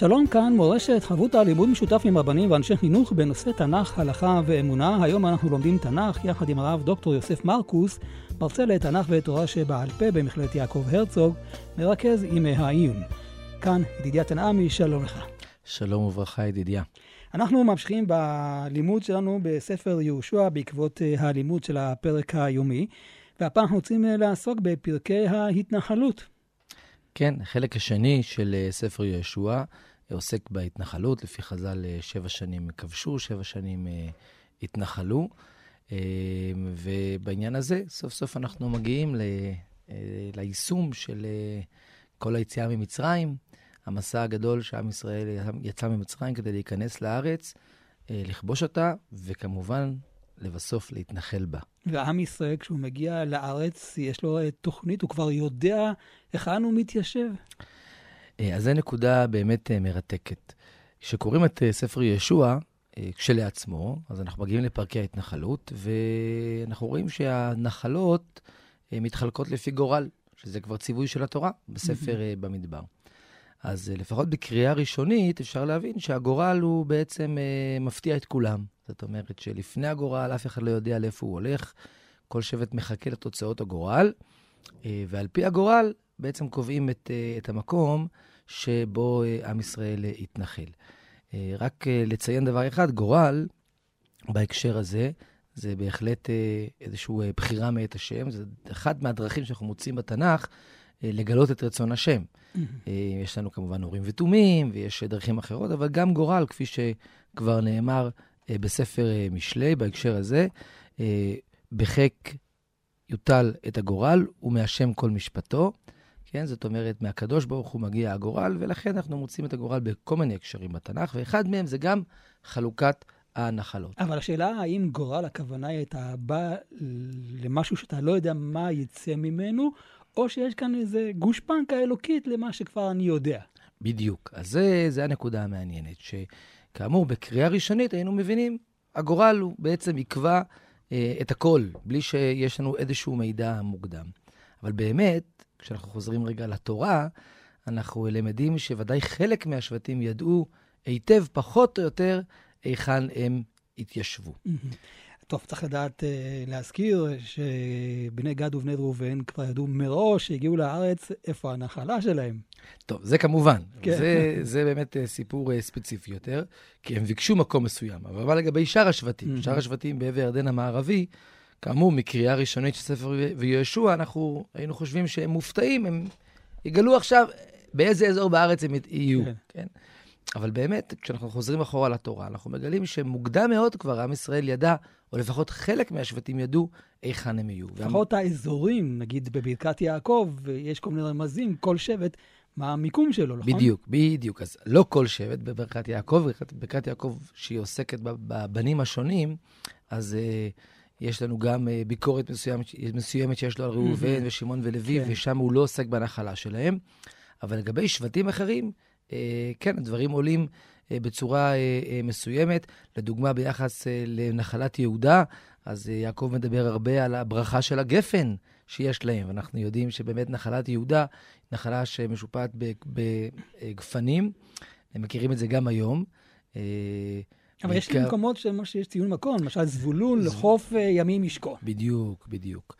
שלום כאן, מורשת חברותא לימוד משותף עם רבנים ואנשי חינוך בנושא תנ"ך, הלכה ואמונה. היום אנחנו לומדים תנ"ך יחד עם הרב דוקטור יוסף מרקוס, מרצה לתנ"ך ותורה שבעל פה במכללת יעקב הרצוג, מרכז ימי העיון. כאן ידידיה תנעמי, שלום לך. שלום וברכה ידידיה. אנחנו ממשיכים בלימוד שלנו בספר יהושע בעקבות אה, הלימוד של הפרק היומי, והפעם אנחנו רוצים אה, לעסוק בפרקי ההתנחלות. כן, החלק השני של אה, ספר יהושע עוסק בהתנחלות, לפי חז"ל אה, שבע שנים כבשו, שבע שנים אה, התנחלו. אה, ובעניין הזה, סוף סוף אנחנו מגיעים ל, ליישום של כל היציאה ממצרים, המסע הגדול שעם ישראל יצא ממצרים כדי להיכנס לארץ, לכבוש אותה, וכמובן, לבסוף להתנחל בה. ועם ישראל, כשהוא מגיע לארץ, יש לו תוכנית, הוא כבר יודע היכן הוא מתיישב. אה, אז זו נקודה באמת אה, מרתקת. כשקוראים את אה, ספר ישוע, כשלעצמו, אז אנחנו מגיעים לפרקי ההתנחלות, ואנחנו רואים שהנחלות מתחלקות לפי גורל, שזה כבר ציווי של התורה בספר mm-hmm. במדבר. אז לפחות בקריאה ראשונית אפשר להבין שהגורל הוא בעצם מפתיע את כולם. זאת אומרת שלפני הגורל אף אחד לא יודע לאיפה הוא הולך, כל שבט מחכה לתוצאות הגורל, ועל פי הגורל בעצם קובעים את, את המקום שבו אה, עם ישראל אה, התנחל. אה, רק לציין דבר אחד, גורל, בהקשר הזה, זה בהחלט איזושהי בחירה מאת השם. זה אחת מהדרכים שאנחנו מוצאים בתנ"ך לגלות את רצון השם. Mm-hmm. יש לנו כמובן הורים ותומים, ויש דרכים אחרות, אבל גם גורל, כפי שכבר נאמר בספר משלי, בהקשר הזה, בחק יוטל את הגורל ומהשם כל משפטו. כן? זאת אומרת, מהקדוש ברוך הוא מגיע הגורל, ולכן אנחנו מוצאים את הגורל בכל מיני הקשרים בתנ"ך, ואחד מהם זה גם חלוקת הנחלות. אבל השאלה האם גורל הכוונה היא, אתה בא למשהו שאתה לא יודע מה יצא ממנו, או שיש כאן איזה גושפנקה אלוקית למה שכבר אני יודע. בדיוק. אז זה, זה הנקודה המעניינת, שכאמור, בקריאה ראשונית היינו מבינים, הגורל הוא בעצם יקבע אה, את הכל, בלי שיש לנו איזשהו מידע מוקדם. אבל באמת, כשאנחנו חוזרים רגע לתורה, אנחנו למדים שוודאי חלק מהשבטים ידעו היטב, פחות או יותר, היכן הם התיישבו. טוב, צריך לדעת uh, להזכיר שבני גד ובני ראובן כבר ידעו מראש שהגיעו לארץ איפה הנחלה שלהם. טוב, זה כמובן. כן. זה, זה באמת uh, סיפור uh, ספציפי יותר, כי הם ביקשו מקום מסוים. אבל מה לגבי שאר השבטים? שאר השבטים בעבר ירדן המערבי, כאמור, מקריאה ראשונית של ספר ויהושע, אנחנו היינו חושבים שהם מופתעים, הם יגלו עכשיו באיזה אזור בארץ הם יהיו, כן. כן? אבל באמת, כשאנחנו חוזרים אחורה לתורה, אנחנו מגלים שמוקדם מאוד כבר עם ישראל ידע, או לפחות חלק מהשבטים ידעו, היכן הם יהיו. לפחות גם... האזורים, נגיד בברכת יעקב, יש כל מיני רמזים, כל שבט, מה המיקום שלו, נכון? בדיוק, בדיוק. אז לא כל שבט בברכת יעקב, ברכת יעקב שהיא עוסקת בבנים השונים, אז... Uh, יש לנו גם uh, ביקורת מסוים, מסוימת שיש לו על ראובן mm-hmm. ושמעון ולוי, כן. ושם הוא לא עוסק בנחלה שלהם. אבל לגבי שבטים אחרים, uh, כן, הדברים עולים uh, בצורה מסוימת. לדוגמה, ביחס לנחלת יהודה, אז יעקב מדבר הרבה על הברכה של הגפן שיש להם. ואנחנו יודעים שבאמת נחלת יהודה, נחלה שמשופעת בגפנים. הם מכירים את זה גם היום. אבל יש לי מקומות שממש יש ציון מקום, למשל זבולון, לחוף אה, ימים ישכון. בדיוק, בדיוק.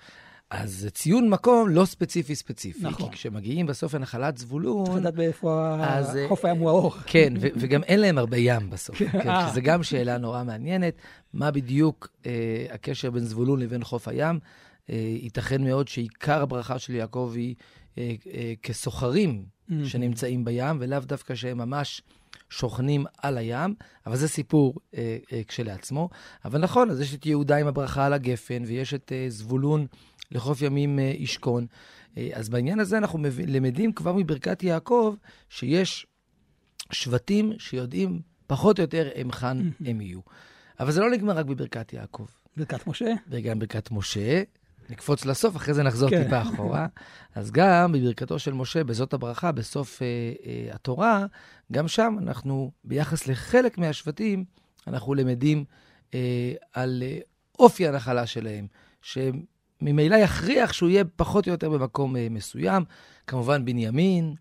אז ציון מקום לא ספציפי ספציפי. נכון. כי כשמגיעים בסוף לנחלת זבולון... צריך לדעת באיפה החוף הים הוא ארוך. כן, וגם אין להם הרבה ים בסוף. כן, כן שזו גם שאלה נורא מעניינת, מה בדיוק אה, הקשר בין זבולון לבין חוף הים. אה, ייתכן מאוד שעיקר הברכה של יעקב היא אה, אה, כסוחרים mm-hmm. שנמצאים בים, ולאו דווקא שהם ממש... שוכנים על הים, אבל זה סיפור אה, אה, כשלעצמו. אבל נכון, אז יש את יהודה עם הברכה על הגפן, ויש את אה, זבולון לחוף ימים אה, ישכון. אה, אז בעניין הזה אנחנו למדים כבר מברכת יעקב שיש שבטים שיודעים פחות או יותר היכן הם יהיו. אבל זה לא נגמר רק בברכת יעקב. ברכת משה? וגם ברכת משה. נקפוץ לסוף, אחרי זה נחזור כן. טיפה אחורה. אז גם בברכתו של משה, בזאת הברכה, בסוף אה, אה, התורה, גם שם אנחנו, ביחס לחלק מהשבטים, אנחנו למדים אה, על אה, אופי הנחלה שלהם, שממילא יכריח שהוא יהיה פחות או יותר במקום אה, מסוים. כמובן, בנימין,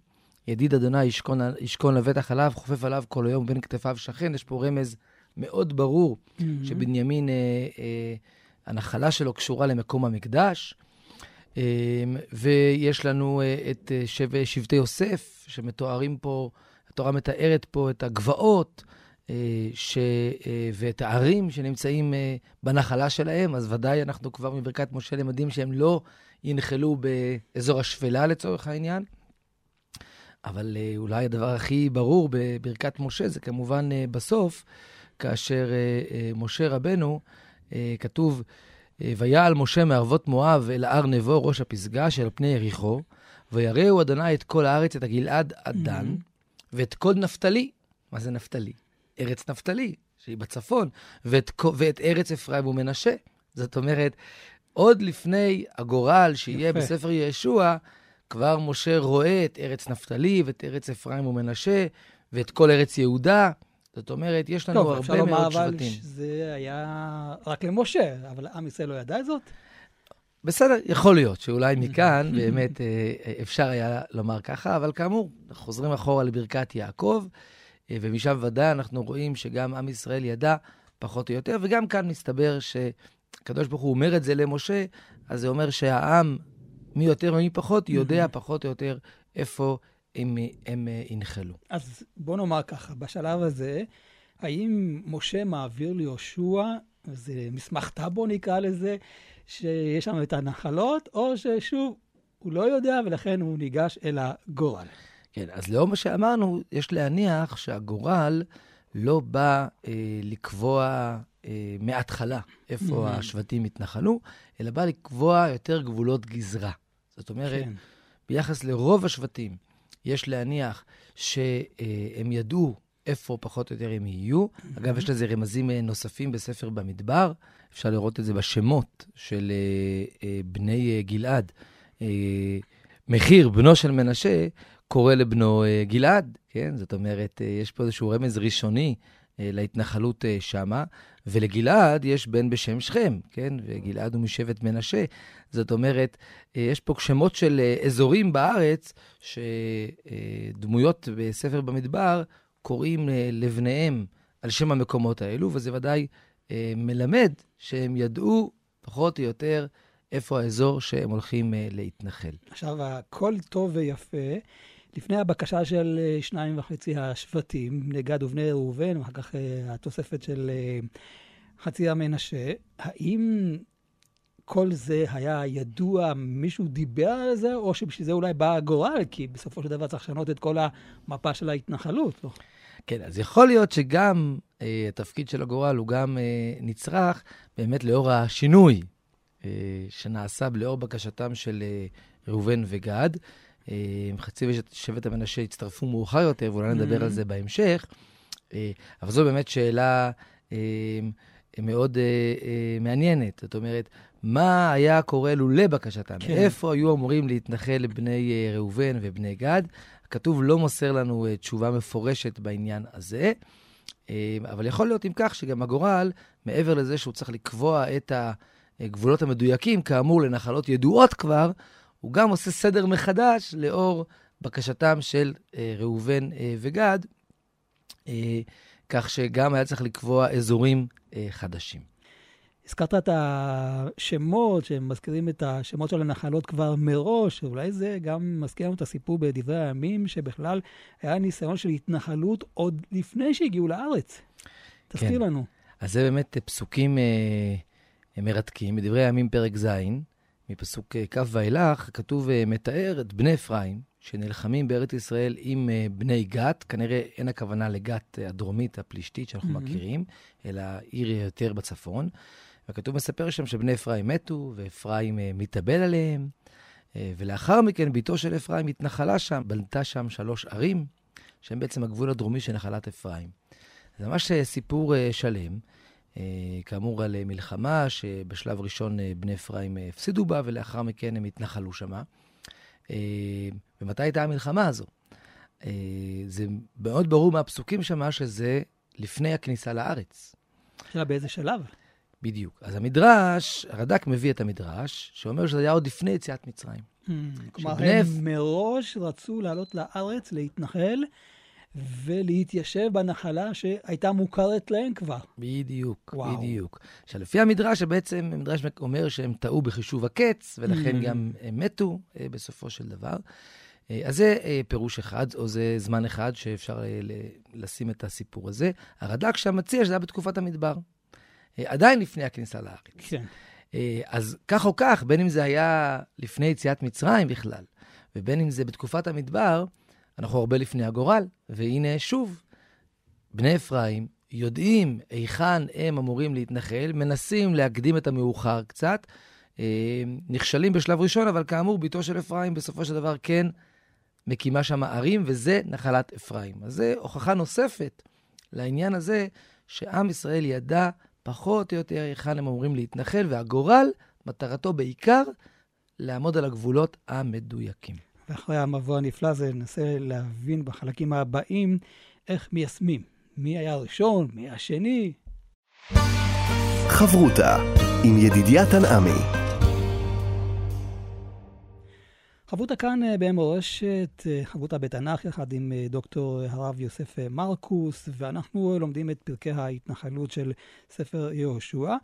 ידיד אדוני ישכון, ישכון לבטח עליו, חופף עליו כל היום בין כתפיו שכן. יש פה רמז מאוד ברור שבנימין, אה, אה, הנחלה שלו קשורה למקום המקדש. אה, ויש לנו אה, את אה, שב, שבטי יוסף, שמתוארים פה, התורה מתארת פה את הגבעות אה, ש, ואת הערים שנמצאים בנחלה שלהם, אז ודאי אנחנו כבר מברכת משה למדים שהם לא ינחלו באזור השפלה לצורך העניין. אבל אולי הדבר הכי ברור בברכת משה זה כמובן בסוף, כאשר משה רבנו, כתוב, אה, ויעל משה מערבות מואב אל ההר נבו, ראש הפסגה, של פני יריחו, ויראו אדוני את כל הארץ, את הגלעד עד דן, ואת כל נפתלי. מה זה נפתלי? ארץ נפתלי, שהיא בצפון, ואת, ואת ארץ אפרים ומנשה. זאת אומרת, עוד לפני הגורל שיהיה יפה. בספר ישוע, כבר משה רואה את ארץ נפתלי ואת ארץ אפרים ומנשה ואת כל ארץ יהודה. זאת אומרת, יש לנו טוב, אפשר הרבה לומר מאוד אבל שבטים. שזה היה רק למשה, אבל עם ישראל לא ידע זאת? בסדר, יכול להיות שאולי מכאן באמת אה, אפשר היה לומר ככה, אבל כאמור, חוזרים אחורה לברכת יעקב, אה, ומשם ודאי אנחנו רואים שגם עם ישראל ידע פחות או יותר, וגם כאן מסתבר שהקדוש ברוך הוא אומר את זה למשה, אז זה אומר שהעם, מי יותר ומי פחות, יודע פחות או יותר איפה הם, הם אה, ינחלו. אז בוא נאמר ככה, בשלב הזה, האם משה מעביר ליהושע, זה מסמך טאבו נקרא לזה, שיש שם את הנחלות, או ששוב, הוא לא יודע ולכן הוא ניגש אל הגורל. כן, אז לאור מה שאמרנו, יש להניח שהגורל לא בא אה, לקבוע אה, מההתחלה איפה Mhm. השבטים יתנחלו, אלא בא לקבוע יותר גבולות גזרה. זאת אומרת, כן. ביחס לרוב השבטים, יש להניח שהם ידעו איפה פחות או יותר הם יהיו. אגב, יש לזה רמזים אה, נוספים בספר במדבר. אפשר לראות את זה בשמות של אה, אה, בני גלעד. מחיר, בנו של מנשה, קורא לבנו גלעד, כן? זאת אומרת, יש פה איזשהו רמז ראשוני להתנחלות שמה, ולגלעד יש בן בשם שכם, כן? וגלעד הוא משבט מנשה. זאת אומרת, אה, יש פה שמות של אה, אזורים בארץ, שדמויות בספר במדבר קוראים אה, לבניהם על שם המקומות האלו, וזה ודאי אה, מלמד שהם ידעו פחות או יותר איפה האזור שהם הולכים אה, להתנחל. עכשיו, הכל טוב ויפה. לפני הבקשה של אה, שניים וחצי השבטים, בני גד ובני ראובן, ואחר כך אה, התוספת של אה, חצי המנשה, האם כל זה היה ידוע, מישהו דיבר על זה, או שבשביל זה אולי בא הגורל, כי בסופו של דבר צריך לשנות את כל המפה של ההתנחלות, לא? כן, אז יכול להיות שגם אה, התפקיד של הגורל הוא גם אה, נצרך באמת לאור השינוי אה, שנעשה לאור בקשתם של אה, ראובן וגד. אה, חצי ושבט- שבט המנשה הצטרפו מאוחר יותר, ואולי נדבר על זה בהמשך. אה, אבל זו באמת שאלה אה, מאוד מעניינת. זאת אומרת, מה היה קורה לולא בקשתם? כן. איפה היו אמורים להתנחל בני ראובן ובני גד? הכתוב לא מוסר לנו תשובה מפורשת בעניין הזה, אבל יכול להיות אם כך שגם הגורל, מעבר לזה שהוא צריך לקבוע את הגבולות המדויקים, כאמור, לנחלות ידועות כבר, הוא גם עושה סדר מחדש לאור בקשתם של אה, ראובן אה, וגד, אה, כך שגם היה צריך לקבוע אזורים אה, חדשים. הזכרת את השמות, שהם מזכירים את השמות של הנחלות כבר מראש, אולי זה גם מזכיר לנו את הסיפור בדברי הימים, שבכלל היה ניסיון של התנחלות עוד לפני שהגיעו לארץ. תזכיר כן. לנו. אז זה באמת פסוקים אה, מרתקים. בדברי הימים פרק ז', מפסוק אה, כ' ואילך, כתוב, אה, מתאר את בני אפרים, שנלחמים בארץ ישראל עם אה, בני גת, כנראה אין הכוונה לגת אה, הדרומית הפלישתית שאנחנו Mhm. מכירים, אלא עיר יותר בצפון. וכתוב מספר שם שבני אפרים מתו, ואפרים אה, מתאבל עליהם, אה, ולאחר מכן ביתו של אפרים התנחלה שם, בנתה שם שלוש ערים, שהן בעצם הגבול הדרומי של נחלת אפרים. זה ממש סיפור שלם. כאמור, על מלחמה שבשלב ראשון בני אפרים הפסידו בה, ולאחר מכן הם התנחלו שמה. ומתי הייתה המלחמה הזו? זה מאוד ברור מהפסוקים שמה שזה לפני הכניסה לארץ. שאלה באיזה שלב? בדיוק. אז המדרש, הרד"ק מביא את המדרש, שאומר שזה היה עוד לפני יציאת מצרים. Mm, כלומר, הם מראש רצו לעלות לארץ, להתנחל, ולהתיישב בנחלה שהייתה מוכרת להם כבר. בדיוק, וואו. בדיוק. עכשיו, לפי המדרש, בעצם המדרש אומר שהם טעו בחישוב הקץ, ולכן mm. גם הם מתו אה, בסופו של דבר. אה, אז זה אה, פירוש אחד, או זה זמן אחד שאפשר לשים את הסיפור הזה. הרד"ק שם מציע שזה היה בתקופת המדבר. עדיין לפני הכניסה לארץ. כן. אז כך או כך, בין אם זה היה לפני יציאת מצרים בכלל, ובין אם זה בתקופת המדבר, אנחנו הרבה לפני הגורל. והנה שוב, בני אפרים יודעים היכן הם אמורים להתנחל, מנסים להקדים את המאוחר קצת, נכשלים בשלב ראשון, אבל כאמור, ביתו של אפרים בסופו של דבר כן מקימה שם ערים, וזה נחלת אפרים. אז זו הוכחה נוספת לעניין הזה, שעם ישראל ידע פחות או יותר היכן הם אמורים להתנחל, והגורל, מטרתו בעיקר לעמוד על הגבולות המדויקים. ואחרי המבוא הנפלא הזה ננסה להבין בחלקים הבאים איך מיישמים. מי היה הראשון, מי השני. חברותה עם ידידיה תנעמי חברותה כאן אה, במורשת, אה, חברותה בתנ"ך יחד עם אה, דוקטור הרב יוסף מרקוס, ואנחנו לומדים את פרקי ההתנחלות של ספר יהושע.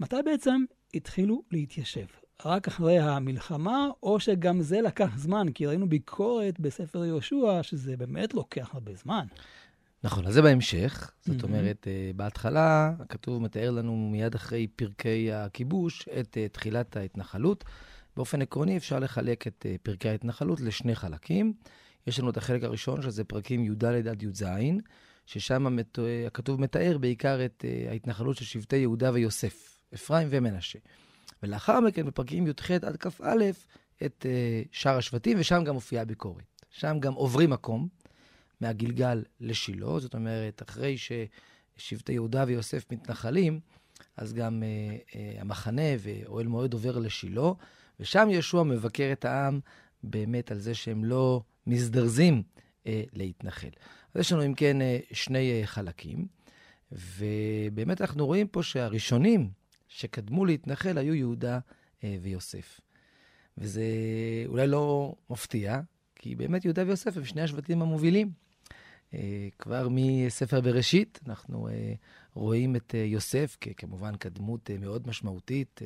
מתי בעצם התחילו להתיישב? רק אחרי המלחמה, או שגם זה לקח זמן? כי ראינו ביקורת בספר יהושע שזה באמת לוקח הרבה זמן. נכון, אז זה בהמשך. זאת mm-hmm. אומרת, בהתחלה, הכתוב מתאר לנו מיד אחרי פרקי הכיבוש את תחילת ההתנחלות. באופן עקרוני אפשר לחלק את uh, פרקי ההתנחלות לשני חלקים. יש לנו את החלק הראשון, שזה פרקים י"ד עד י"ז, ששם הכתוב מתאר בעיקר את ההתנחלות של שבטי יהודה ויוסף, אפרים ומנשה. ולאחר מכן, בפרקים י"ח עד כ"א, את uh, שאר השבטים, ושם גם מופיעה ביקורת. שם גם עוברים מקום מהגלגל לשילה, זאת אומרת, אחרי ששבטי יהודה ויוסף מתנחלים, אז גם uh, uh, המחנה ואוהל מועד עובר לשילה. ושם ישוע מבקר את העם באמת על זה שהם לא מזדרזים אה, להתנחל. אז יש לנו, אם כן, אה, שני אה, חלקים, ובאמת אנחנו רואים פה שהראשונים שקדמו להתנחל היו יהודה אה, ויוסף. וזה אולי לא מפתיע, כי באמת יהודה ויוסף הם שני השבטים המובילים. אה, כבר מספר בראשית אנחנו אה, רואים את יוסף כמובן כדמות מאוד משמעותית.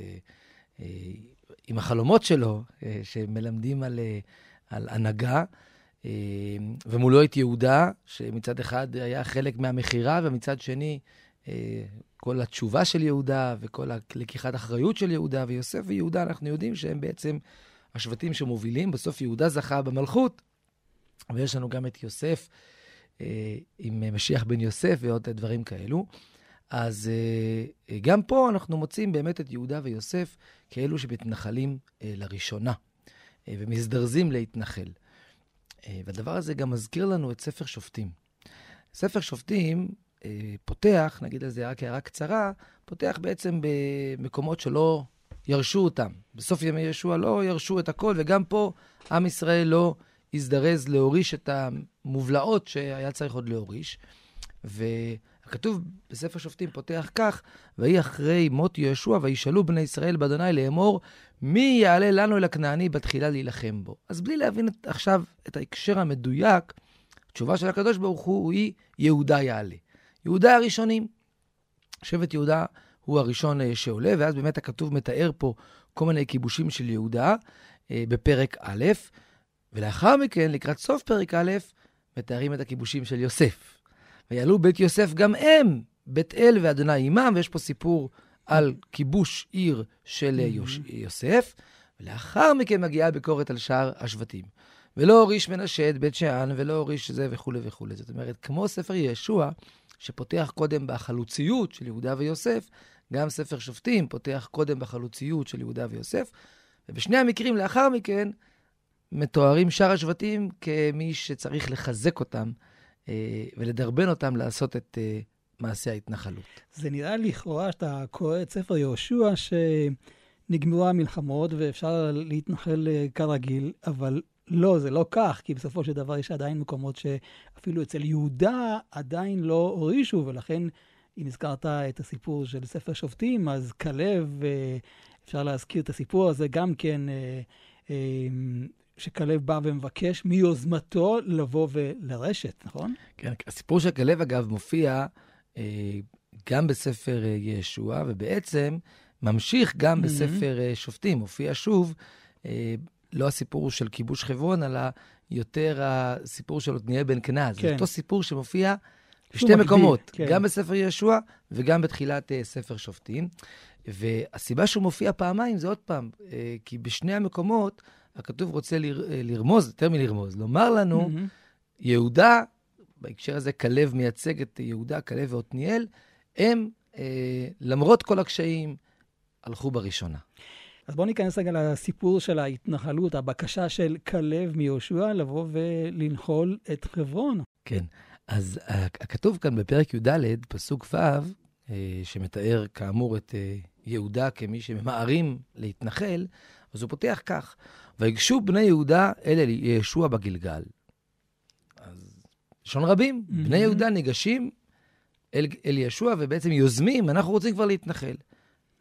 עם החלומות שלו, שמלמדים על, על הנהגה, ומולו את יהודה, שמצד אחד היה חלק מהמכירה, ומצד שני, כל התשובה של יהודה וכל לקיחת אחריות של יהודה, ויוסף ויהודה, אנחנו יודעים שהם בעצם השבטים שמובילים. בסוף יהודה זכה במלכות, ויש לנו גם את יוסף עם משיח בן יוסף ועוד דברים כאלו. אז uh, גם פה אנחנו מוצאים באמת את יהודה ויוסף כאלו שמתנחלים לראשונה, ומזדרזים להתנחל. והדבר הזה גם מזכיר לנו את ספר שופטים. ספר שופטים פותח, נגיד על זה רק הערה קצרה, פותח בעצם במקומות שלא ירשו אותם. בסוף ימי ישוע לא ירשו את הכל, וגם פה עם ישראל לא הזדרז להוריש את המובלעות שהיה צריך עוד להוריש. ו... הכתוב בספר שופטים פותח כך, ויהי אחרי מות יהושע, וישאלו בני ישראל באדוני לאמור, מי יעלה לנו אל הכנעני בתחילה להילחם בו? אז בלי להבין עכשיו את ההקשר המדויק, התשובה של הקדוש ברוך הוא היא, יהודה יעלה. יהודה הראשונים. שבט יהודה הוא הראשון אה, שעולה, ואז באמת הכתוב מתאר פה כל מיני כיבושים של יהודה אה, בפרק א', ולאחר מכן, לקראת סוף פרק א', מתארים את הכיבושים של יוסף. ויעלו בית יוסף גם הם, בית אל ואדוני עמם, ויש פה סיפור על כיבוש עיר של mm-hmm. יוסף, ולאחר מכן מגיעה ביקורת על שאר השבטים. ולא הוריש מנשה את בית שאן, ולא הוריש זה וכולי וכולי. זאת אומרת, כמו ספר ישוע, שפותח קודם בחלוציות של יהודה ויוסף, גם ספר שופטים פותח קודם בחלוציות של יהודה ויוסף, ובשני המקרים לאחר מכן מתוארים שאר השבטים כמי שצריך לחזק אותם ולדרבן אותם לעשות את מעשה ההתנחלות. זה נראה לכאורה שאתה קורא את ספר יהושע, שנגמרו המלחמות ואפשר להתנחל כרגיל, אבל לא, זה לא כך, כי בסופו של דבר יש עדיין מקומות שאפילו אצל יהודה עדיין לא הורישו, ולכן אם הזכרת את הסיפור של ספר שופטים, אז כלב, אה, אפשר להזכיר את הסיפור הזה גם כן, אה, אה, שכלב בא ומבקש מיוזמתו לבוא ולרשת, נכון? כן, הסיפור של כלב, אגב, מופיע גם בספר ישוע, ובעצם ממשיך גם. בספר שופטים, מופיע שוב. לא הסיפור של כיבוש חברון, אלא יותר הסיפור של עתניאל בן כנז. כן. זה אותו סיפור שמופיע בשתי מקומות, כן. גם בספר יהושע וגם בתחילת uh, ספר שופטים. והסיבה שהוא מופיע פעמיים זה עוד פעם, uh, כי בשני המקומות הכתוב רוצה לר, uh, לרמוז, יותר מלרמוז, לומר לנו, mm-hmm. יהודה, בהקשר הזה כלב מייצג את יהודה, כלב ועתניאל, הם, uh, למרות כל הקשיים, הלכו בראשונה. אז בואו ניכנס רגע לסיפור של ההתנחלות, הבקשה של כלב מיהושע לבוא ולנחול את חברון. כן, אז הכתוב כאן בפרק י"ד, פסוק ו', אה, שמתאר כאמור את אה, יהודה כמי שממהרים להתנחל, אז הוא פותח כך: ויגשו בני יהודה אל ישוע בגלגל. אז לשון רבים, mm-hmm. בני יהודה ניגשים אל, אל ישוע ובעצם יוזמים, אנחנו רוצים כבר להתנחל.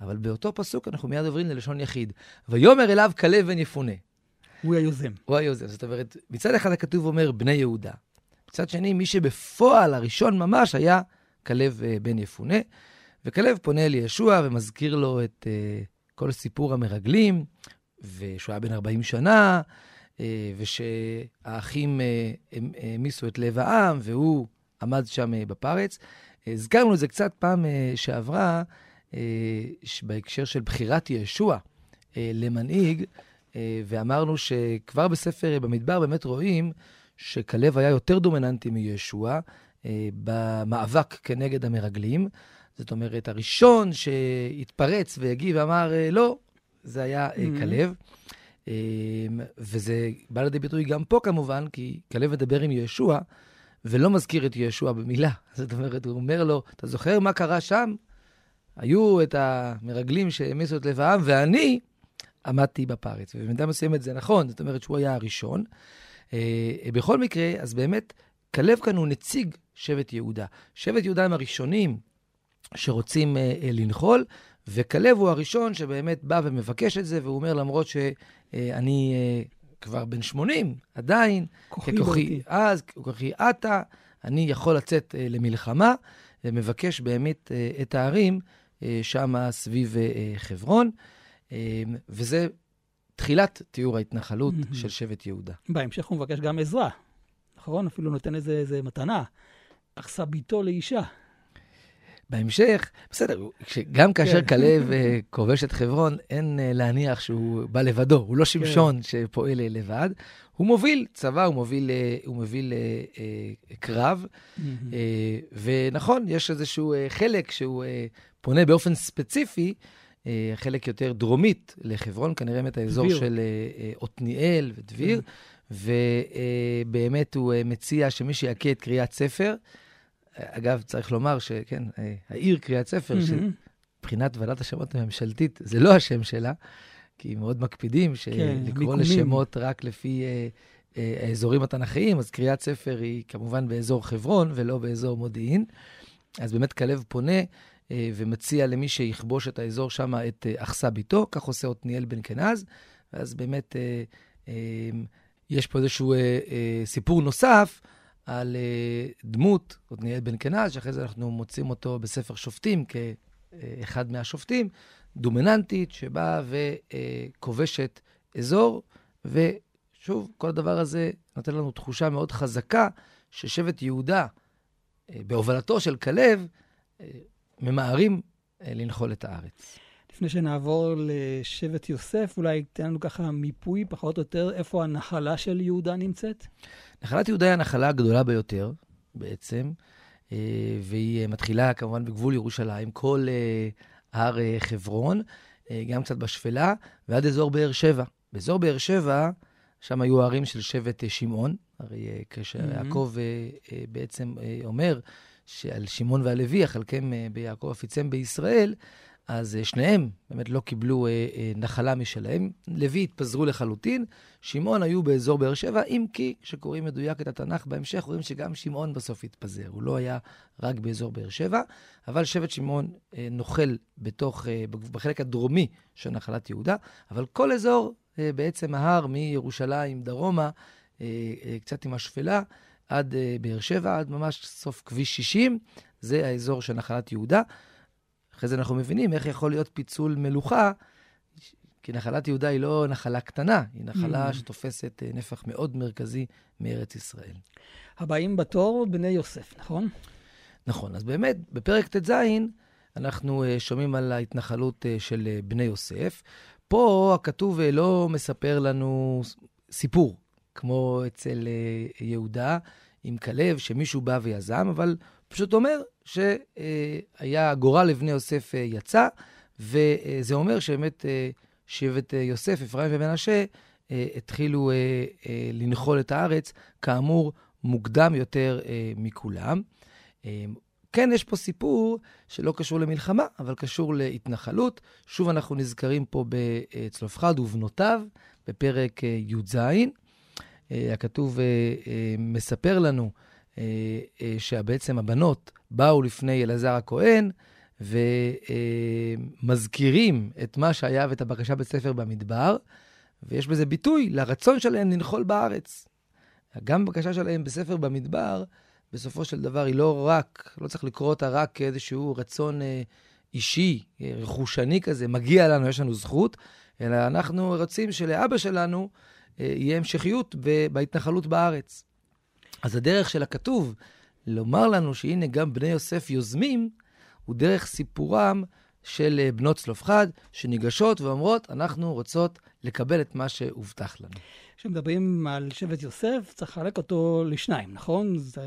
אבל באותו פסוק אנחנו מיד עוברים ללשון יחיד. ויאמר אליו כלב בן יפונה. הוא היוזם. הוא היוזם. זאת אומרת, מצד אחד הכתוב אומר בני יהודה. מצד שני, מי שבפועל הראשון ממש היה כלב uh, בן יפונה. וכלב פונה אל ישוע ומזכיר לו את uh, כל סיפור המרגלים, ושהוא היה בן 40 שנה, uh, ושהאחים העמיסו uh, את לב העם, והוא עמד שם uh, בפרץ. הזכרנו את זה קצת פעם uh, שעברה, בהקשר של בחירת ישוע uh, למנהיג, uh, ואמרנו שכבר בספר במדבר באמת רואים שכלב היה יותר דומיננטי מישוע אה, במאבק כנגד המרגלים. זאת אומרת, הראשון שהתפרץ והגיב ואמר אה, לא, זה היה אה, mm-hmm. כלב. אה, וזה בא לידי ביטוי גם פה כמובן, כי כלב מדבר עם ישוע, ולא מזכיר את ישוע במילה. זאת אומרת, הוא אומר לו, אתה זוכר מה קרה שם? היו את המרגלים שהעמיסו את לב העם, ואני עמדתי בפרץ. ובמידה מסוימת זה נכון, זאת אומרת שהוא היה הראשון. אה, בכל מקרה, אז באמת, כלב כאן הוא נציג שבט יהודה. שבט יהודה הם הראשונים שרוצים אה, אה, לנחול, וכלב הוא הראשון שבאמת בא ומבקש את זה, והוא אומר, למרות שאני כבר בן 80, עדיין, ככוחי אז, ככוחי עתה, אני יכול לצאת למלחמה, ומבקש באמת את הערים שם סביב חברון. וזה תחילת תיאור ההתנחלות. של שבט יהודה. בהמשך הוא מבקש גם עזרה, נכון? אפילו נותן איזה, איזה מתנה. אכסה ביתו לאישה. בהמשך, בסדר, גם כאשר כן. כלב אה, כובש את חברון, אין אה, להניח שהוא בא לבדו, הוא לא כן. שמשון. שפועל אה, לבד. הוא מוביל צבא, הוא מוביל, הוא מוביל אה, קרב. אה, ונכון, יש איזשהו אה, חלק שהוא אה, פונה באופן ספציפי אה, חלק יותר דרומית לחברון, כנראה באמת האזור דביר. של אה, אה, עתניאל ודביר, mm. ובאמת הוא מציע שמי שיכה את קריאת ספר, אגב, צריך לומר שכן, העיר קריאת ספר, mm-hmm. שמבחינת ועדת השמות הממשלתית, זה לא השם שלה, כי מאוד מקפידים כן, לקרוא כן, לשמות רק לפי האזורים התנ"כיים, אז קריאת ספר היא כמובן באזור חברון ולא באזור מודיעין. אז באמת כלב פונה אה, ומציע למי שיכבוש את האזור שם את אה, אחסה ביתו, כך עושה עתניאל בן כנז, ואז באמת אה, יש פה איזשהו סיפור נוסף על דמות עתניאל בן כנז, שאחרי זה אנחנו מוצאים אותו בספר שופטים כאחד מהשופטים, דומיננטית, שבאה וכובשת אזור, ושוב, כל הדבר הזה נותן לנו תחושה מאוד חזקה ששבט יהודה, בהובלתו של כלב, ממהרים אה, לנחול את הארץ. לפני שנעבור לשבט יוסף, אולי תן לנו ככה מיפוי פחות או יותר איפה הנחלה של יהודה נמצאת? נחלת יהודה היא הנחלה הגדולה ביותר בעצם, אה, והיא אה, מתחילה כמובן בגבול ירושלים, כל הר חברון, גם קצת בשפלה, ועד אזור באר שבע. באזור באר שבע, שם היו הערים של שבט שמעון, הרי כשיעקב mm-hmm. בעצם אומר שעל שמעון ועל לוי, יחלקם ביעקב אפיצם בישראל, אז אה, שניהם באמת לא קיבלו אה, אה, נחלה משלהם. לוי התפזרו לחלוטין, שמעון היו באזור באר שבע, אם כי כשקוראים מדויק את התנ"ך בהמשך, רואים שגם שמעון בסוף התפזר. הוא לא היה רק באזור באר שבע, אבל שבט שמעון אה, נוחל בתוך, אה, בחלק הדרומי של נחלת יהודה, אבל כל אזור, אה, בעצם ההר מירושלים דרומה, אה, אה, קצת עם השפלה, עד אה, באר שבע, עד ממש סוף כביש 60, זה האזור של נחלת יהודה. אחרי זה אנחנו מבינים איך יכול להיות פיצול מלוכה, כי נחלת יהודה היא לא נחלה קטנה, היא נחלה mm. שתופסת אה, נפח מאוד מרכזי מארץ ישראל. הבאים בתור, בני יוסף, נכון? נכון. אז באמת, בפרק ט"ז אנחנו אה, שומעים על ההתנחלות אה, של בני יוסף. פה הכתוב לא מספר לנו סיפור, כמו אצל יהודה עם כלב, שמישהו בא ויזם, אבל פשוט אומר שהיה גורל לבני יוסף אה, יצא, וזה אומר שבאמת אה, שבט אה, יוסף, אפרים ומנשה, התחילו לנחול את הארץ, כאמור, מוקדם יותר מכולם. כן, יש פה סיפור שלא קשור למלחמה, אבל קשור להתנחלות. שוב, אנחנו נזכרים פה בצלופחד ובנותיו, בפרק י"ז. הכתוב מספר לנו אה, אה, שבעצם הבנות באו לפני אלעזר הכהן ומזכירים את מה שהיה ואת הבקשה בספר במדבר, ויש בזה ביטוי לרצון שלהם לנחול בארץ. גם הבקשה שלהם בספר במדבר, בסופו של דבר היא לא רק, לא צריך לקרוא אותה רק כאיזשהו רצון אה, אישי, רכושני כזה, מגיע לנו, יש לנו זכות, אלא אנחנו רוצים שלאבא שלנו יהיה המשכיות בהתנחלות בארץ. אז הדרך של הכתוב לומר לנו שהנה גם בני יוסף יוזמים, הוא דרך סיפורם של אה, בנות צלופחד, שניגשות ואומרות, אנחנו רוצות לקבל את מה שהובטח לנו. כשמדברים על שבט יוסף, צריך לחלק אותו לשניים, נכון? זה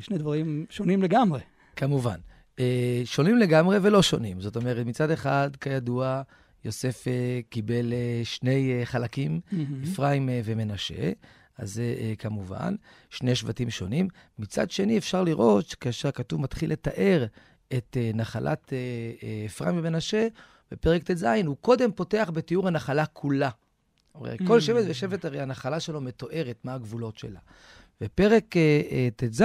שני דברים שונים לגמרי. כמובן. אה, שונים לגמרי ולא שונים. זאת אומרת, מצד אחד, כידוע, יוסף אה, קיבל שני חלקים, mm-hmm. אפרים ומנשה. אז זה אה, כמובן שני שבטים שונים. מצד שני, אפשר לראות שכאשר הכתוב מתחיל לתאר את אה, נחלת אה, אפרים ומנשה, בפרק ט"ז, הוא קודם פותח בתיאור הנחלה כולה. הרי כל. שבט ושבט, הרי הנחלה שלו מתוארת, מה הגבולות שלה. ופרק ט"ז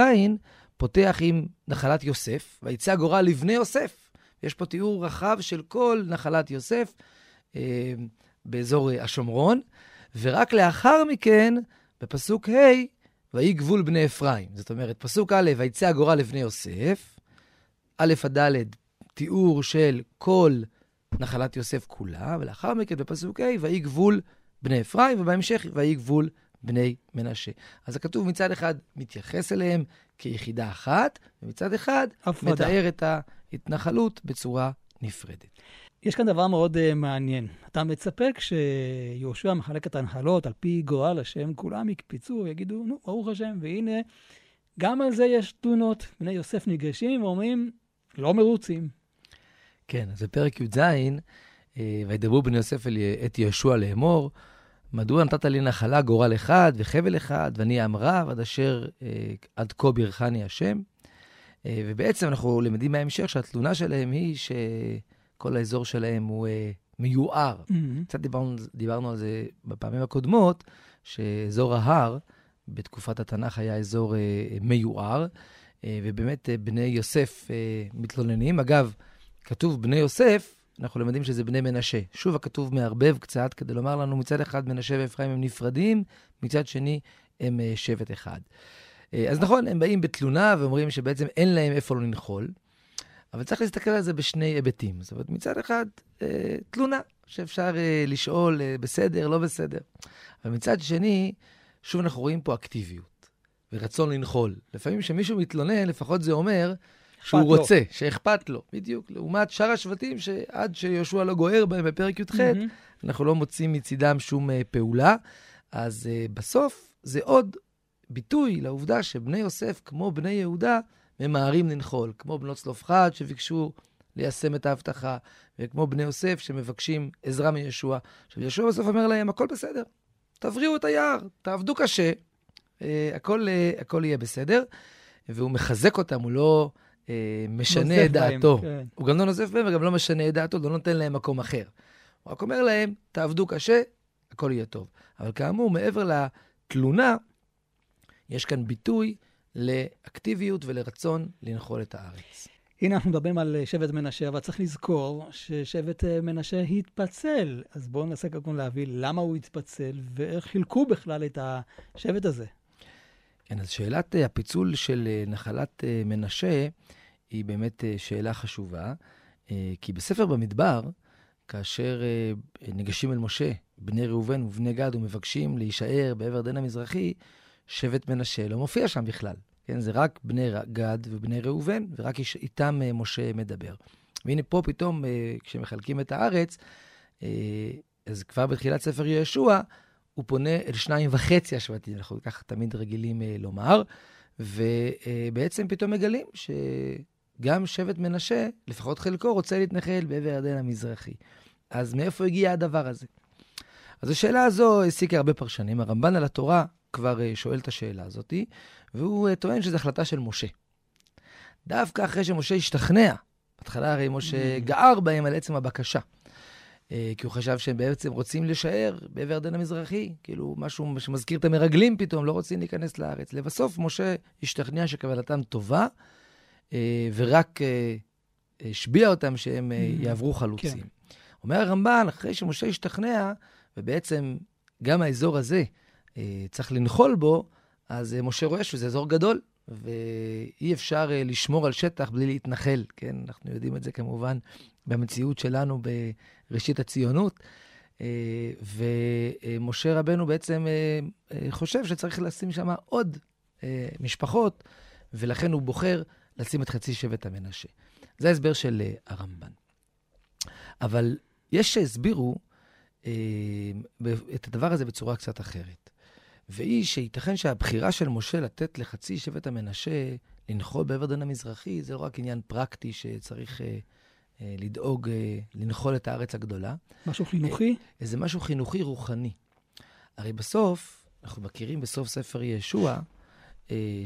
פותח עם נחלת יוסף, ויצא הגורל לבני יוסף. יש פה תיאור רחב של כל נחלת יוסף אה, באזור השומרון, ורק לאחר מכן בפסוק ה', ויהי גבול בני אפרים. זאת אומרת, פסוק א', ויצא הגורל לבני יוסף, א' עד ד', תיאור של כל נחלת יוסף כולה, ולאחר מכן בפסוק ה', ויהי גבול בני אפרים, ובהמשך ויהי גבול בני מנשה. אז הכתוב מצד אחד מתייחס אליהם כיחידה אחת, ומצד אחד הפרדה. מתאר את ההתנחלות בצורה נפרדת. יש כאן דבר מאוד uh, מעניין. אתה מצפה כשיהושע מחלק את הנחלות על פי גורל השם, כולם יקפצו ויגידו, נו, ברוך השם, והנה, גם על זה יש תלונות. בני יוסף ניגשים ואומרים, לא מרוצים. כן, אז בפרק י"ז, אה, וידברו בני יוסף את יהושע לאמור, מדוע נתת לי נחלה גורל אחד וחבל אחד, ואני עם רב עד אשר אה, עד כה בירכני השם. ובעצם אנחנו למדים מההמשך שהתלונה שלהם היא ש... כל האזור שלהם הוא uh, מיוער. Mm-hmm. קצת דיברנו, דיברנו על זה בפעמים הקודמות, שאזור ההר בתקופת התנ"ך היה אזור uh, מיוער, ובאמת בני יוסף מתלוננים. אגב, כתוב בני יוסף, אנחנו למדים שזה בני מנשה. שוב, הכתוב מערבב קצת כדי לומר לנו, מצד אחד מנשה ואפרים הם נפרדים, מצד שני הם שבט אחד. Uh, אז נכון, הם באים בתלונה ואומרים שבעצם אין להם איפה לא לנחול. אבל צריך להסתכל על זה בשני היבטים. זאת אומרת, מצד אחד, אה, תלונה, שאפשר אה, לשאול אה, בסדר, לא בסדר. אבל מצד שני, שוב אנחנו רואים פה אקטיביות ורצון לנחול. לפעמים כשמישהו מתלונן, לפחות זה אומר שהוא לו. רוצה, שאכפת לו, בדיוק. לעומת שאר השבטים, שעד שיהושע לא גוער בהם בפרק י"ח, mm-hmm. אנחנו לא מוצאים מצידם שום אה, פעולה. אז אה, בסוף זה עוד ביטוי לעובדה שבני יוסף, כמו בני יהודה, ממהרים לנחול, כמו בנות צלופחד שביקשו ליישם את ההבטחה, וכמו בני יוסף שמבקשים עזרה מישוע. עכשיו, ישוע בסוף אומר להם, הכל בסדר, תבריאו את היער, תעבדו קשה, אה, הכל, אה, הכל יהיה בסדר. והוא מחזק אותם, הוא לא אה, משנה את דעתו. כן. הוא גם לא נוזף בהם וגם לא משנה את דעתו, לא נותן להם מקום אחר. הוא רק אומר להם, תעבדו קשה, הכל יהיה טוב. אבל כאמור, מעבר לתלונה, יש כאן ביטוי לאקטיביות ולרצון לנחול את הארץ. הנה אנחנו מדברים על אה, שבט מנשה, אבל צריך לזכור ששבט אה, מנשה התפצל. אז בואו ננסה קודם להבין למה הוא התפצל ואיך חילקו בכלל את השבט הזה. כן, אז שאלת אה, הפיצול של נחלת מנשה היא באמת שאלה חשובה, כי בספר במדבר, כאשר ניגשים אל משה, בני ראובן ובני גד, ומבקשים להישאר בעבר דין המזרחי, שבט מנשה לא מופיע שם בכלל. כן, זה רק בני גד ובני ראובן, ורק איתם אה, משה מדבר. והנה פה פתאום, אה, כשמחלקים את הארץ, אה, אז כבר בתחילת ספר יהושע, הוא פונה אל שניים וחצי השבטים, אנחנו ככה תמיד רגילים לומר, ובעצם פתאום מגלים שגם שבט מנשה, לפחות חלקו, רוצה להתנחל בעבר הירדן המזרחי. אז מאיפה הגיע הדבר הזה? אז השאלה הזו העסיקה הרבה פרשנים. הרמב"ן על התורה כבר אה, שואל את השאלה הזאת, והוא אה, טוען שזו החלטה של משה. דווקא אחרי שמשה השתכנע, בהתחלה הרי משה גער בהם על עצם הבקשה. אה, כי הוא חשב שהם בעצם רוצים להישאר בעבר הירדן המזרחי, כאילו משהו שמזכיר את המרגלים פתאום, לא רוצים להיכנס לארץ. לבסוף משה השתכנע שכוונתם טובה, ורק השביע אותם שהם Mm, יעברו חלוצים. כן. אומר הרמב"ן, אחרי שמשה השתכנע, ובעצם גם האזור הזה צריך לנחול בו, אז אה, משה רואה שזה אזור גדול, ואי אפשר אה, לשמור על שטח בלי להתנחל, כן? אנחנו יודעים את זה כמובן במציאות שלנו בראשית הציונות. אה, ומשה רבנו בעצם אה, אה, חושב שצריך לשים שם עוד אה, משפחות, ולכן הוא בוחר לשים את חצי שבט המנשה. זה ההסבר של אה, הרמב"ן. אבל יש שהסבירו אה, את הדבר הזה בצורה קצת אחרת. והיא שייתכן שהבחירה של משה לתת לחצי שבט המנשה לנחול בעבר דן המזרחי, זה לא רק עניין פרקטי שצריך אה, אה, לדאוג אה, לנחול את הארץ הגדולה, משהו חינוכי? איזה משהו חינוכי רוחני. הרי בסוף, אנחנו מכירים בסוף ספר ישוע, אה,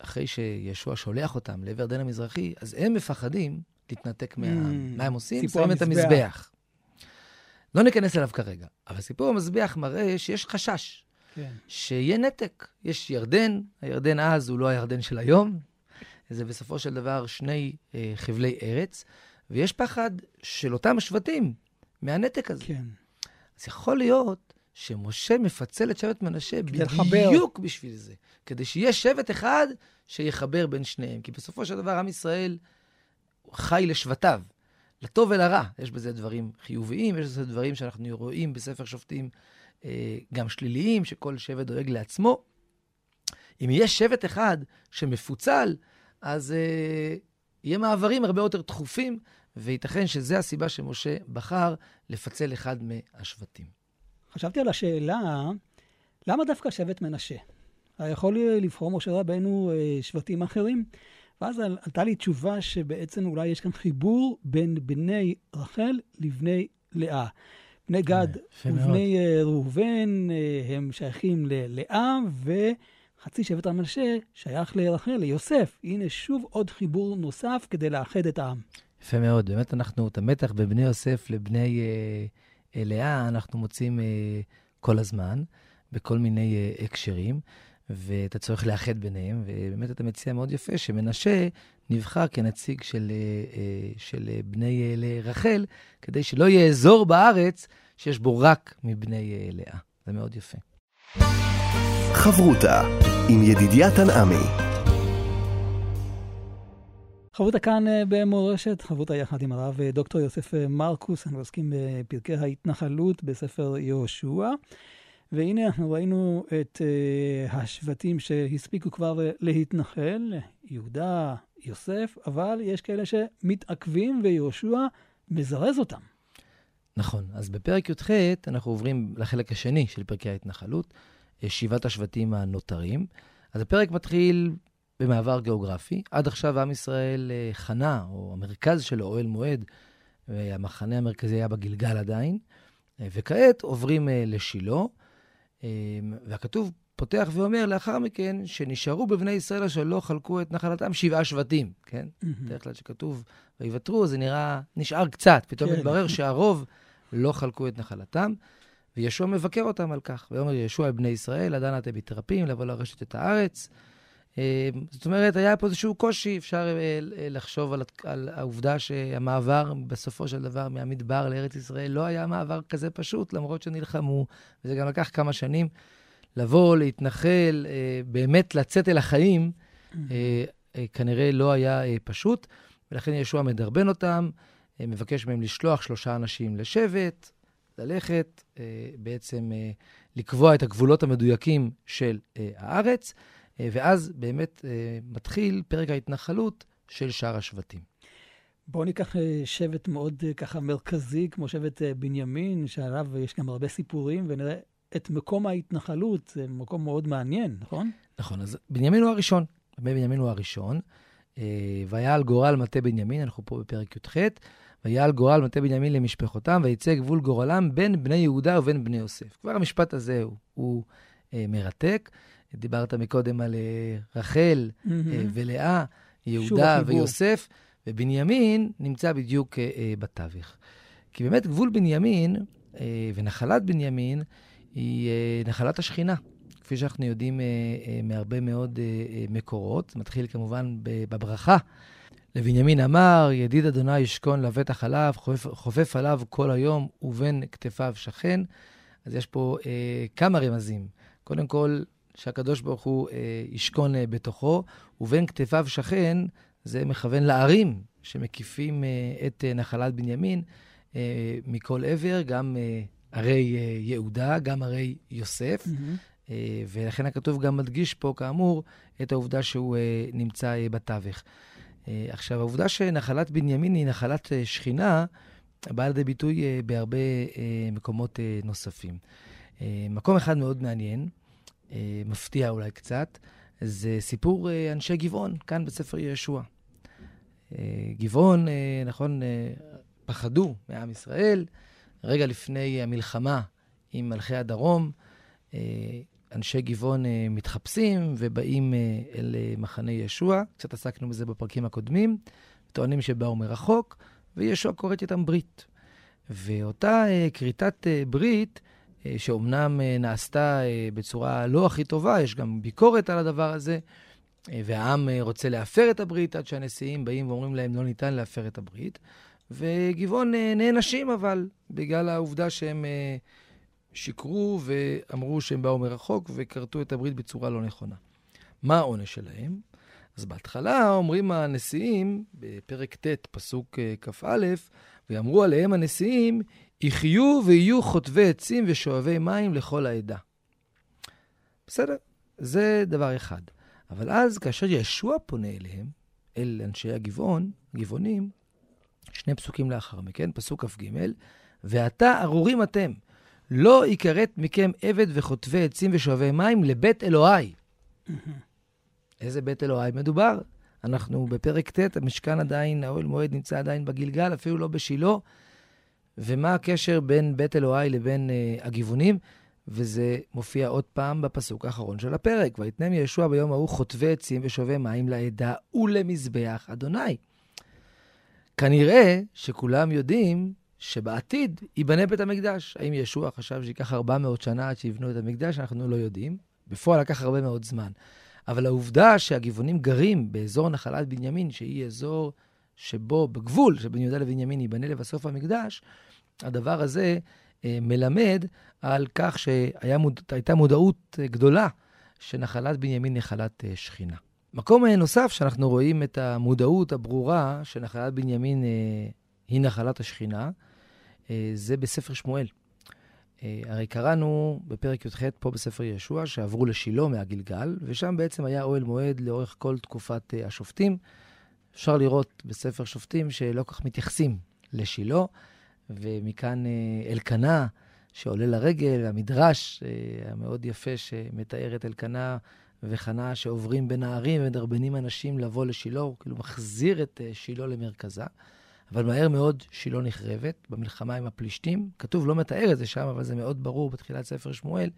שאחרי שישוע שולח אותם לעבר דן המזרחי, אז הם מפחדים להתנתק מהעם. Mm, מה הם עושים? שמים את המזבח. לא ניכנס אליו כרגע, אבל סיפור המזבח מראה שיש חשש כן. שיהיה נתק. יש ירדן, הירדן אז הוא לא הירדן של היום, זה בסופו של דבר שני אה, חבלי ארץ, ויש פחד של אותם השבטים מהנתק הזה. כן. אז יכול להיות שמשה מפצל את שבט מנשה כדי לחבר. בדיוק בשביל זה, כדי שיהיה שבט אחד שיחבר בין שניהם. כי בסופו של דבר עם ישראל חי לשבטיו, לטוב ולרע. יש בזה דברים חיוביים, יש בזה דברים שאנחנו רואים בספר שופטים אה, גם שליליים, שכל שבט דואג לעצמו. אם יהיה שבט אחד שמפוצל, אז אה, יהיה מעברים הרבה יותר תכופים, וייתכן שזו הסיבה שמשה בחר לפצל אחד מהשבטים. חשבתי על השאלה, למה דווקא שבט מנשה? יכול לבחור משה רבנו אה, שבטים אחרים? ואז על- עלתה לי תשובה שבעצם אולי יש כאן חיבור בין בני רחל לבני לאה. בני גד. ובני אה, ראובן אה, הם שייכים ללאה, וחצי שבט המנשה שייך לרחל, ליוסף. הנה שוב עוד חיבור נוסף כדי לאחד את העם. יפה מאוד. באמת אנחנו, את המתח בין בני יוסף לבני אה, אה, לאה, אנחנו מוצאים אה, כל הזמן, בכל מיני אה, הקשרים, ואת הצורך לאחד ביניהם, ובאמת אתה מציע מאוד יפה שמנשה נבחר כנציג של, אה, אה, של בני אה, לרחל, כדי שלא יהיה אזור בארץ שיש בו רק מבני אה, לאה. זה מאוד יפה. חברותה עם ידידיה תנעמי. חברותה כאן במורשת, חברותה יחד עם הרב דוקטור יוסף מרקוס, אנחנו עוסקים בפרקי ההתנחלות בספר יהושע. והנה אנחנו ראינו את uh, השבטים שהספיקו כבר uh, להתנחל, יהודה, יוסף, אבל יש כאלה שמתעכבים ויהושע מזרז אותם. נכון. אז בפרק י"ח אנחנו עוברים לחלק השני של פרקי ההתנחלות, אה, שבעת השבטים הנותרים. אז הפרק מתחיל במעבר גיאוגרפי. עד עכשיו עם ישראל אה, חנה, או המרכז שלו, אוהל מועד, והמחנה המרכזי היה בגלגל עדיין, אה, וכעת עוברים אה, לשילה, אה, והכתוב פותח ואומר לאחר מכן, שנשארו בבני ישראל אשר לא חלקו את נחלתם שבעה שבטים, כן? בדרך כלל כשכתוב ויוותרו, זה נראה, נשאר קצת. פתאום כן. מתברר שהרוב לא חלקו את נחלתם, וישוע מבקר אותם על כך. ויאמר ישוע אל בני ישראל, עדיין אתם מתרפים לבוא לרשת את הארץ. אה, זאת אומרת, היה פה איזשהו קושי, אפשר אה, לחשוב על, על העובדה שהמעבר בסופו של דבר מהמדבר לארץ ישראל לא היה מעבר כזה פשוט, למרות שנלחמו, וזה גם לקח כמה שנים. לבוא, להתנחל, אה, באמת לצאת אל החיים, אה, אה, כנראה לא היה אה, פשוט, ולכן ישוע מדרבן אותם, אה, מבקש מהם לשלוח שלושה אנשים לשבט, ללכת, אה, בעצם אה, לקבוע את הגבולות המדויקים של אה, הארץ, אה, ואז באמת אה, מתחיל פרק ההתנחלות של שאר השבטים. בואו ניקח אה, שבט מאוד אה, ככה מרכזי, כמו שבט אה, בנימין, שעליו יש גם הרבה סיפורים, ונראה את מקום ההתנחלות, זה מקום מאוד מעניין, נכון? נכון, אז בנימין הוא הראשון. באמת בנימין הוא הראשון. אה, והיה על גורל מטה בנימין, אנחנו פה בפרק י"ח, והיה על גורל מטה בנימין למשפחותם, ויצא גבול גורלם בין בני יהודה ובין בני יוסף. כבר המשפט הזה הוא, הוא אה, מרתק. דיברת מקודם על אה, רחל אה, ולאה, יהודה. ויוסף, ובנימין נמצא בדיוק אה, בתווך. כי באמת גבול בנימין ונחלת בנימין היא נחלת השכינה. כפי שאנחנו יודעים מהרבה מאוד מקורות, מתחיל כמובן בברכה. לבנימין אמר, ידיד אדוני ישכון לבטח עליו, חופף, חופף עליו כל היום ובין כתפיו שכן. אז יש פה אה, כמה רמזים. קודם כל, שהקדוש ברוך הוא אה, ישכון אה, בתוכו, ובין כתפיו שכן, זה מכוון לערים שמקיפים אה, את אה, נחלת בנימין אה, מכל עבר, גם אה, ערי אה, יהודה, גם ערי יוסף. אה, ולכן הכתוב גם מדגיש פה, כאמור, את העובדה שהוא אה, נמצא אה, בתווך. אה, עכשיו, העובדה שנחלת בנימין היא נחלת אה, שכינה, באה לידי ביטוי אה, בהרבה אה, מקומות אה, נוספים. אה, מקום אחד מאוד מעניין, אה, מפתיע אולי קצת, זה סיפור אה, אנשי גבעון, כאן בספר ישוע. אה, גבעון, אה, נכון, אה, פחדו מעם ישראל. רגע לפני המלחמה עם מלכי הדרום, אה, אנשי גבעון אה, מתחפשים ובאים אה, אל אה, מחנה ישוע. קצת עסקנו בזה בפרקים הקודמים. טוענים שבאו מרחוק, וישוע כורת איתם ברית. ואותה אה, כריתת אה, ברית, שאומנם אה, נעשתה אה, בצורה לא הכי טובה, יש גם ביקורת על הדבר הזה, אה, והעם אה, רוצה להפר את הברית עד שהנשיאים באים ואומרים להם לא ניתן להפר את הברית. וגבעון אה, נענשים אבל, בגלל העובדה שהם אה, שיקרו ואמרו שהם באו מרחוק וכרתו את הברית בצורה לא נכונה. מה העונש שלהם? אז בהתחלה אומרים הנשיאים, בפרק ט', פסוק אה, כ"א, ואמרו עליהם הנשיאים, יחיו ויהיו חוטבי עצים ושואבי מים לכל העדה. בסדר, זה דבר אחד. אבל אז, כאשר ישוע פונה אליהם, אל אנשי הגבעון, גבעונים, שני פסוקים לאחר מכן, פסוק כ"ג, ועתה ארורים אתם, לא יכרת מכם עבד וחוטבי עצים ושואבי מים לבית אלוהי. איזה בית אלוהי מדובר? אנחנו בפרק ט', המשכן עדיין, האוהל מועד נמצא עדיין בגלגל, אפילו לא בשילה. ומה הקשר בין בית אלוהי לבין uh, הגבעונים? וזה מופיע עוד פעם בפסוק האחרון של הפרק. ויתנם ישוע ביום ההוא חוטבי עצים ושואבי מים לעדה ולמזבח אדוני. כנראה שכולם יודעים שבעתיד ייבנה בית המקדש. האם ישוע חשב שייקח 400 שנה עד שיבנו את המקדש? אנחנו לא יודעים. בפועל לקח הרבה מאוד זמן. אבל העובדה שהגבעונים גרים באזור נחלת בנימין, שהיא אזור שבו, בגבול שבין יהודה לבנימין ייבנה לבסוף המקדש, הדבר הזה אה, מלמד על כך שהייתה מודעות אה, גדולה שנחלת בנימין נחלת אה, שכינה. מקום נוסף שאנחנו רואים את המודעות הברורה שנחלת בנימין היא נחלת השכינה, זה בספר שמואל. הרי קראנו בפרק י"ח פה בספר ישוע שעברו לשילה מהגלגל, ושם בעצם היה אוהל מועד לאורך כל תקופת השופטים. אפשר לראות בספר שופטים שלא כך מתייחסים לשילה, ומכאן אה, אלקנה שעולה לרגל, והמדרש אה, המאוד יפה שמתאר את אלקנה וחנה שעוברים בין הערים ומדרבנים אנשים לבוא לשילה, הוא כאילו מחזיר את אה, שילה למרכזה. אבל מהר מאוד שילה נחרבת במלחמה עם הפלישתים. כתוב, לא מתאר את זה שם, אבל זה מאוד ברור בתחילת ספר שמואל,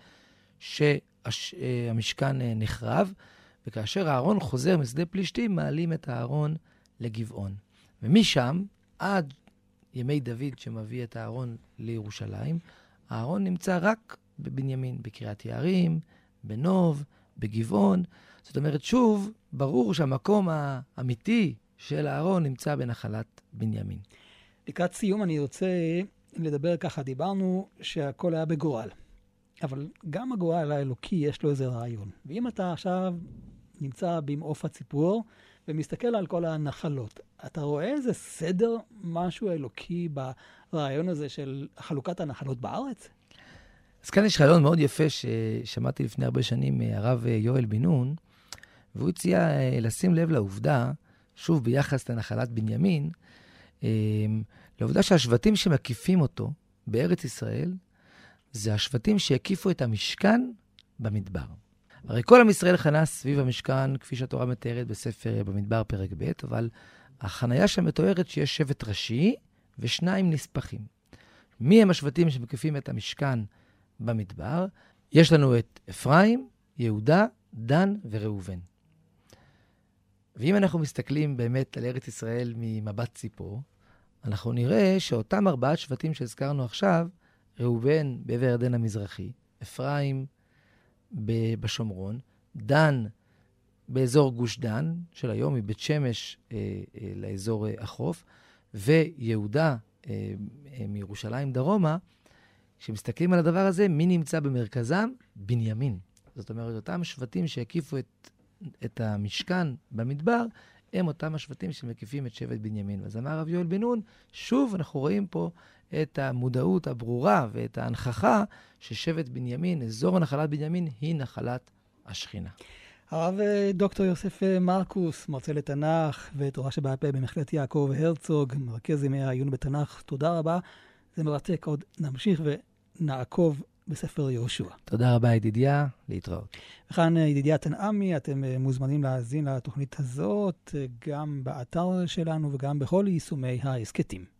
שהמשכן נחרב, וכאשר הארון חוזר משדה פלישתים, מעלים את הארון לגבעון. ומשם, עד ימי דוד שמביא את הארון לירושלים, הארון נמצא רק בבנימין, בקריית יערים, בנוב, בגבעון. זאת אומרת, שוב, ברור שהמקום האמיתי של הארון נמצא בנחלת בנימין. לקראת סיום אני רוצה לדבר ככה, דיברנו שהכל היה בגורל, אבל גם הגורל האלוקי יש לו איזה רעיון. ואם אתה עכשיו נמצא במעוף הציפור ומסתכל על כל הנחלות, אתה רואה איזה סדר, משהו אלוקי ברעיון הזה של חלוקת הנחלות בארץ? אז כאן יש רעיון מאוד יפה ששמעתי לפני הרבה שנים מהרב יואל בן נון, והוא הציע אה, לשים לב לעובדה, שוב ביחס לנחלת בנימין, אה, לעובדה שהשבטים שמקיפים אותו בארץ ישראל, זה השבטים שהקיפו את המשכן במדבר. הרי כל עם ישראל חנה סביב המשכן, כפי שהתורה מתארת בספר במדבר פרק ב', אבל החניה שם מתוארת שיש שבט ראשי ושניים נספחים. מי הם השבטים שמקיפים את המשכן במדבר? יש לנו את אפרים, יהודה, דן וראובן. ואם אנחנו מסתכלים באמת על ארץ ישראל ממבט ציפור, אנחנו נראה שאותם ארבעת שבטים שהזכרנו עכשיו, ראובן בעבר ירדן המזרחי, אפרים בשומרון, דן באזור גוש דן של היום, מבית שמש אה, אה, לאזור אה, החוף, ויהודה מירושלים דרומה, כשמסתכלים על הדבר הזה, מי נמצא במרכזם? בנימין. זאת אומרת, אותם שבטים שהקיפו את, את המשכן במדבר, הם אותם השבטים שמקיפים את שבט בנימין. אז אמר רב יואל בן נון, שוב אנחנו רואים פה את המודעות הברורה ואת ההנכחה ששבט בנימין, אזור נחלת בנימין, היא נחלת השכינה. הרב אה, דוקטור יוסף אה, מרקוס, מרצה לתנ"ך ותורה שבעל פה במכללת יעקב הרצוג, מרכז ימי העיון בתנ"ך, תודה רבה. זה מרתק, עוד נמשיך ונעקוב בספר יהושע. תודה רבה, ידידיה, להתראות. וכאן אה, ידידיה תנעמי, אתם מכוזמנים להאזין לתוכנית הזאת, גם באתר שלנו וגם בכל יישומי ההסכתים.